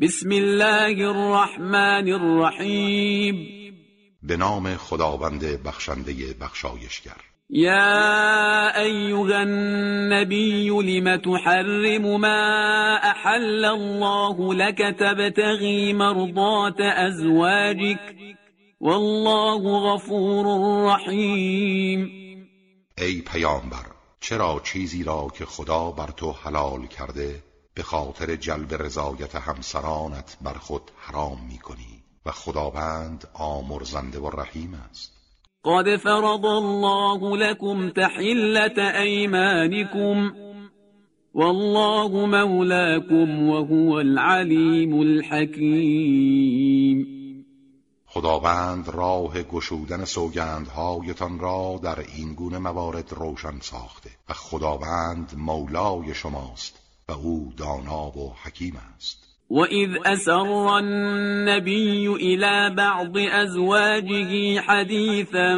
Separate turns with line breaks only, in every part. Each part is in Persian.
بسم الله الرحمن الرحیم
به نام خداوند بخشنده بخشایشگر
یا ایها النبی لم تحرم ما احل الله لك تبتغی مرضات ازواجك والله غفور رحیم
ای پیامبر چرا چیزی را که خدا بر تو حلال کرده به خاطر جلب رضایت همسرانت بر خود حرام میکنی و خداوند آمرزنده و رحیم است
قد فرض الله لكم تحلة أيمانكم والله مولاكم وهو العليم الحكيم
خداوند راه گشودن سوگندهایتان را در این گونه موارد روشن ساخته و خداوند مولای شماست و او دانا و حکیم است وَإِذْ
أَسَرَّ النَّبِيُّ إِلَى بَعْضِ أَزْوَاجِهِ حَدِيثًا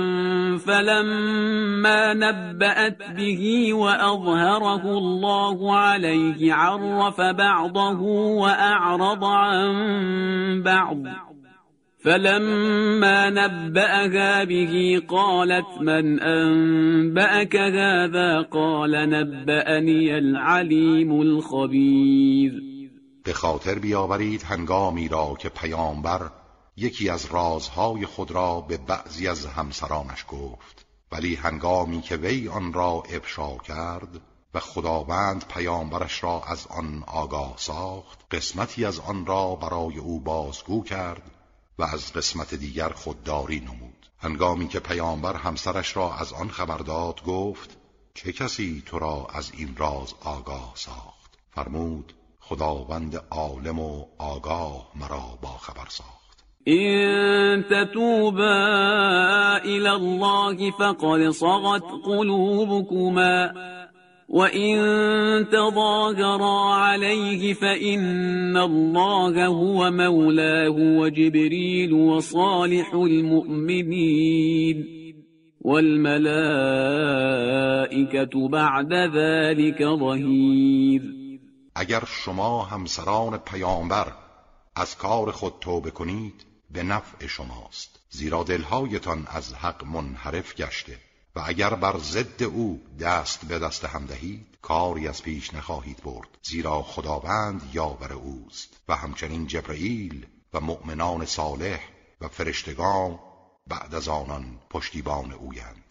فَلَمَّا نَبَّأَتْ بِهِ وَأَظْهَرَهُ اللَّهُ عَلَيْهِ عَرَّفَ بَعْضَهُ وَأَعْرَضَ عَن بَعْضٍ فلما نبأها به قالت من أنبأك هذا قال نبأني العليم الخبير
به خاطر بیاورید هنگامی را که پیامبر یکی از رازهای خود را به بعضی از همسرانش گفت ولی هنگامی که وی آن را افشا کرد و خداوند پیامبرش را از آن آگاه ساخت قسمتی از آن را برای او بازگو کرد و از قسمت دیگر خودداری نمود هنگامی که پیامبر همسرش را از آن خبر داد گفت چه کسی تو را از این راز آگاه ساخت فرمود خداوند عالم و آگاه مرا با خبر ساخت
این تتوبا إلى الله فقد صغت قلوبكما وَإِن تَظَاهَرَا عَلَيْهِ فَإِنَّ اللَّهَ هُوَ مَوْلَاهُ وَجِبْرِيلُ وَصَالِحُ الْمُؤْمِنِينَ وَالْمَلَائِكَةُ بَعْدَ ذَلِكَ ظَهِيرٌ
اگر شما همسران پیامبر از کار خود توبه کنید به نفع شماست زیرا دلهایتان از حق منحرف گشته و اگر بر ضد او دست به دست هم دهید کاری از پیش نخواهید برد زیرا خداوند یاور اوست و همچنین جبرئیل و مؤمنان صالح و فرشتگان بعد از آنان پشتیبان اویند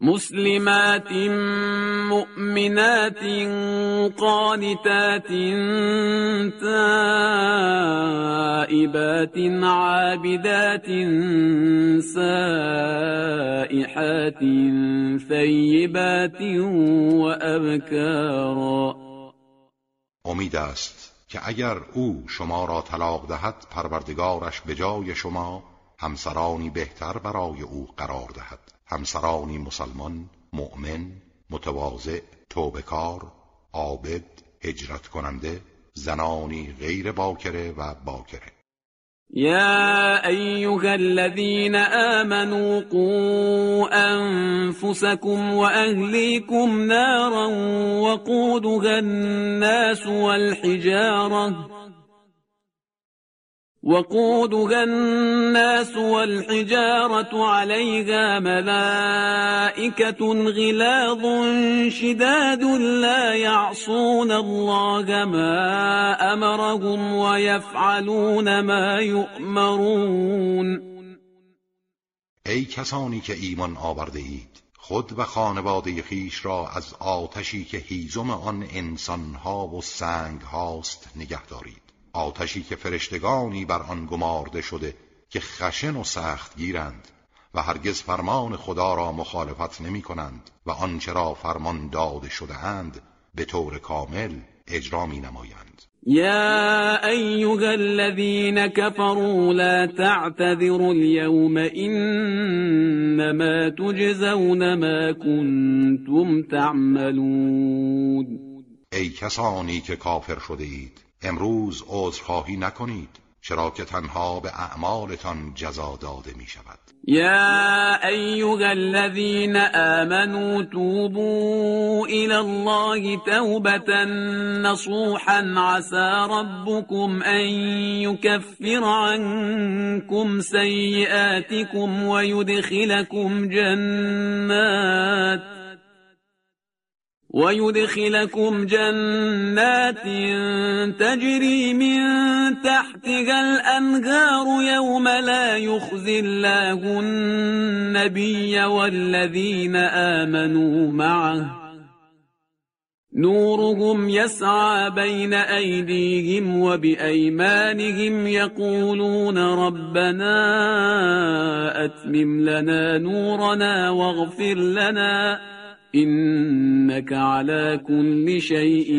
مسلمات مؤمنات قانتات تائبات عابدات سائحات ثیبات وابکارا
امید است که اگر او شما را طلاق دهد پروردگارش به جای شما همسرانی بهتر برای او قرار دهد همسرانی مسلمان مؤمن متواضع توبکار عابد هجرت کننده زنانی غیر باکره و باکره
يا أيها الذين آمنوا قوا أنفسكم وأهليكم نارا وقودها الناس والحجارة وقودها الناس والحجارة عليها ملائكة غلاظ شداد لا يعصون الله ما أمرهم ويفعلون ما يؤمرون
ای کسانی که ایمان آورده اید خود و خانواده خیش را از آتشی که هیزم آن انسانها و سنگ هاست نگه دارید آتشی که فرشتگانی بر آن گمارده شده که خشن و سخت گیرند و هرگز فرمان خدا را مخالفت نمی کنند و آنچه را فرمان داده شده اند به طور کامل اجرا می نمایند
یا ایوها الذین کفروا لا تعتذروا اليوم انما تجزون ما کنتم تعملون
ای کسانی که کافر شده اید امروز عذرخواهی نکنید چرا که تنها به اعمالتان جزا داده می شود
یا ایها الذین آمنوا توبوا الى الله توبة نصوحا عسى ربكم ان يكفر عنكم سیئاتكم ويدخلكم جنات ويدخلكم جنات تجري من تحتها الأنهار يوم لا يخزي الله النبي والذين آمنوا معه نورهم يسعى بين أيديهم وبأيمانهم يقولون ربنا أتمم لنا نورنا واغفر لنا إنك على كل شيء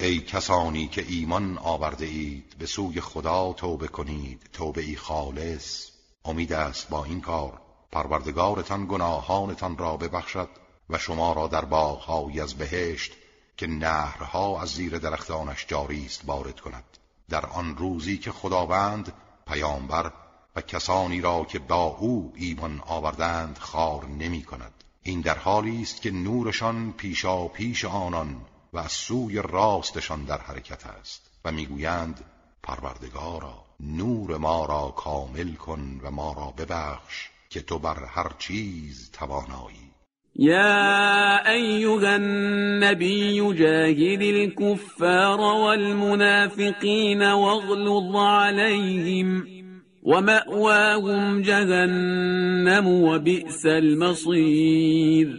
ای کسانی که ایمان آورده اید به سوی خدا توبه کنید توبه ای خالص امید است با این کار پروردگارتان گناهانتان را ببخشد و شما را در باغهایی از بهشت که نهرها از زیر درختانش جاری است وارد کند در آن روزی که خداوند پیامبر و کسانی را که با او ایمان آوردند خار نمی کند این در حالی است که نورشان پیشا پیش آنان و از سوی راستشان در حرکت است و میگویند پروردگارا نور ما را کامل کن و ما را ببخش که تو بر هر چیز توانایی
یا أيها النبي جاهد الكفار والمنافقين واغلظ عليهم ومأواهم جهنم بئس المصیر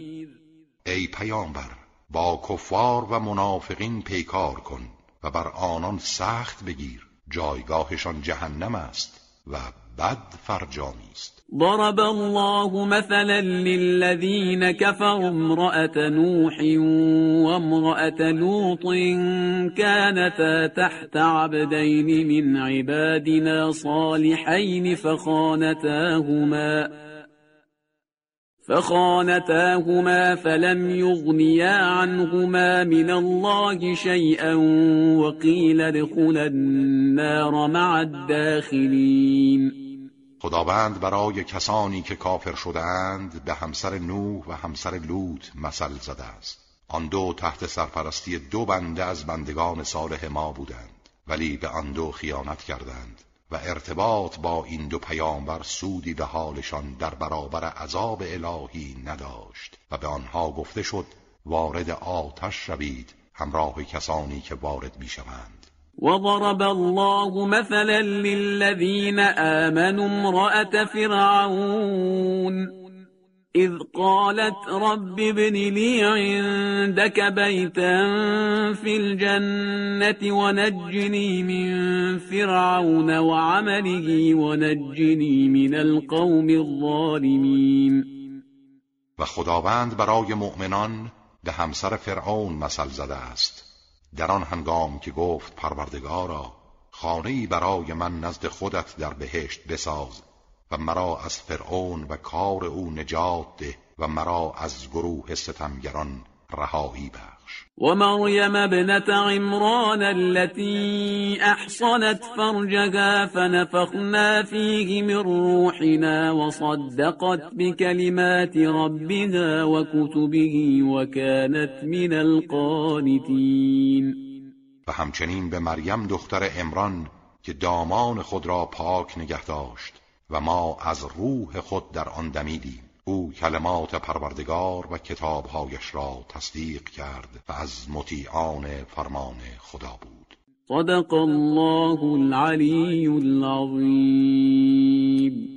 ای پیامبر با کفار و منافقین پیکار کن و بر آنان سخت بگیر جایگاهشان جهنم است و بد فرجامی است
ضرب الله مثلا للذین كفروا امرأة نوح وامرأة لوط كانتا تحت عبدين من عبادنا صالحين فخانتاهما فخانتاهما فلم يغنيا عنهما من الله شيئا وقيل ادخلا النار مع الداخلين
خداوند برای کسانی که کافر شدهاند به همسر نوح و همسر لوط مثل زده است آن دو تحت سرپرستی دو بنده از بندگان صالح ما بودند ولی به آن دو خیانت کردند و ارتباط با این دو پیامبر سودی به حالشان در برابر عذاب الهی نداشت و به آنها گفته شد وارد آتش شوید همراه کسانی که وارد میشوند
وضرب الله مثلا للذين آمنوا امرأة فرعون إذ قالت رب ابن لي عندك بيتا في الجنة ونجني من فرعون وعمله ونجني من القوم الظالمين
و خداوند برای مؤمنان به همسر فرعون مثل زده است در آن هنگام که گفت پروردگارا خانه برای من نزد خودت در بهشت بساز و مرا از فرعون و کار او نجات ده و مرا از گروه ستمگران رهایی بخش
و مریم ابنت عمران التي احصنت فرجها فنفخنا فيه من روحنا وصدقت بكلمات ربها وكتبه وكانت من القانتين
و همچنین به مریم دختر عمران که دامان خود را پاک نگه داشت و ما از روح خود در آن دمیدیم او کلمات پروردگار و کتابهایش را تصدیق کرد و از مطیعان فرمان خدا بود
صدق الله العلی العظیم